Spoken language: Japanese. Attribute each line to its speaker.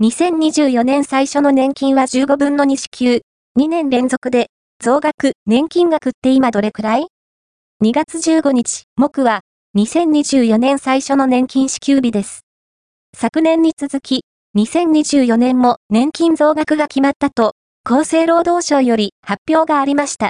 Speaker 1: 2024年最初の年金は15分の2支給。2年連続で、増額、年金額って今どれくらい ?2 月15日、木は、2024年最初の年金支給日です。昨年に続き、2024年も年金増額が決まったと、厚生労働省より発表がありました。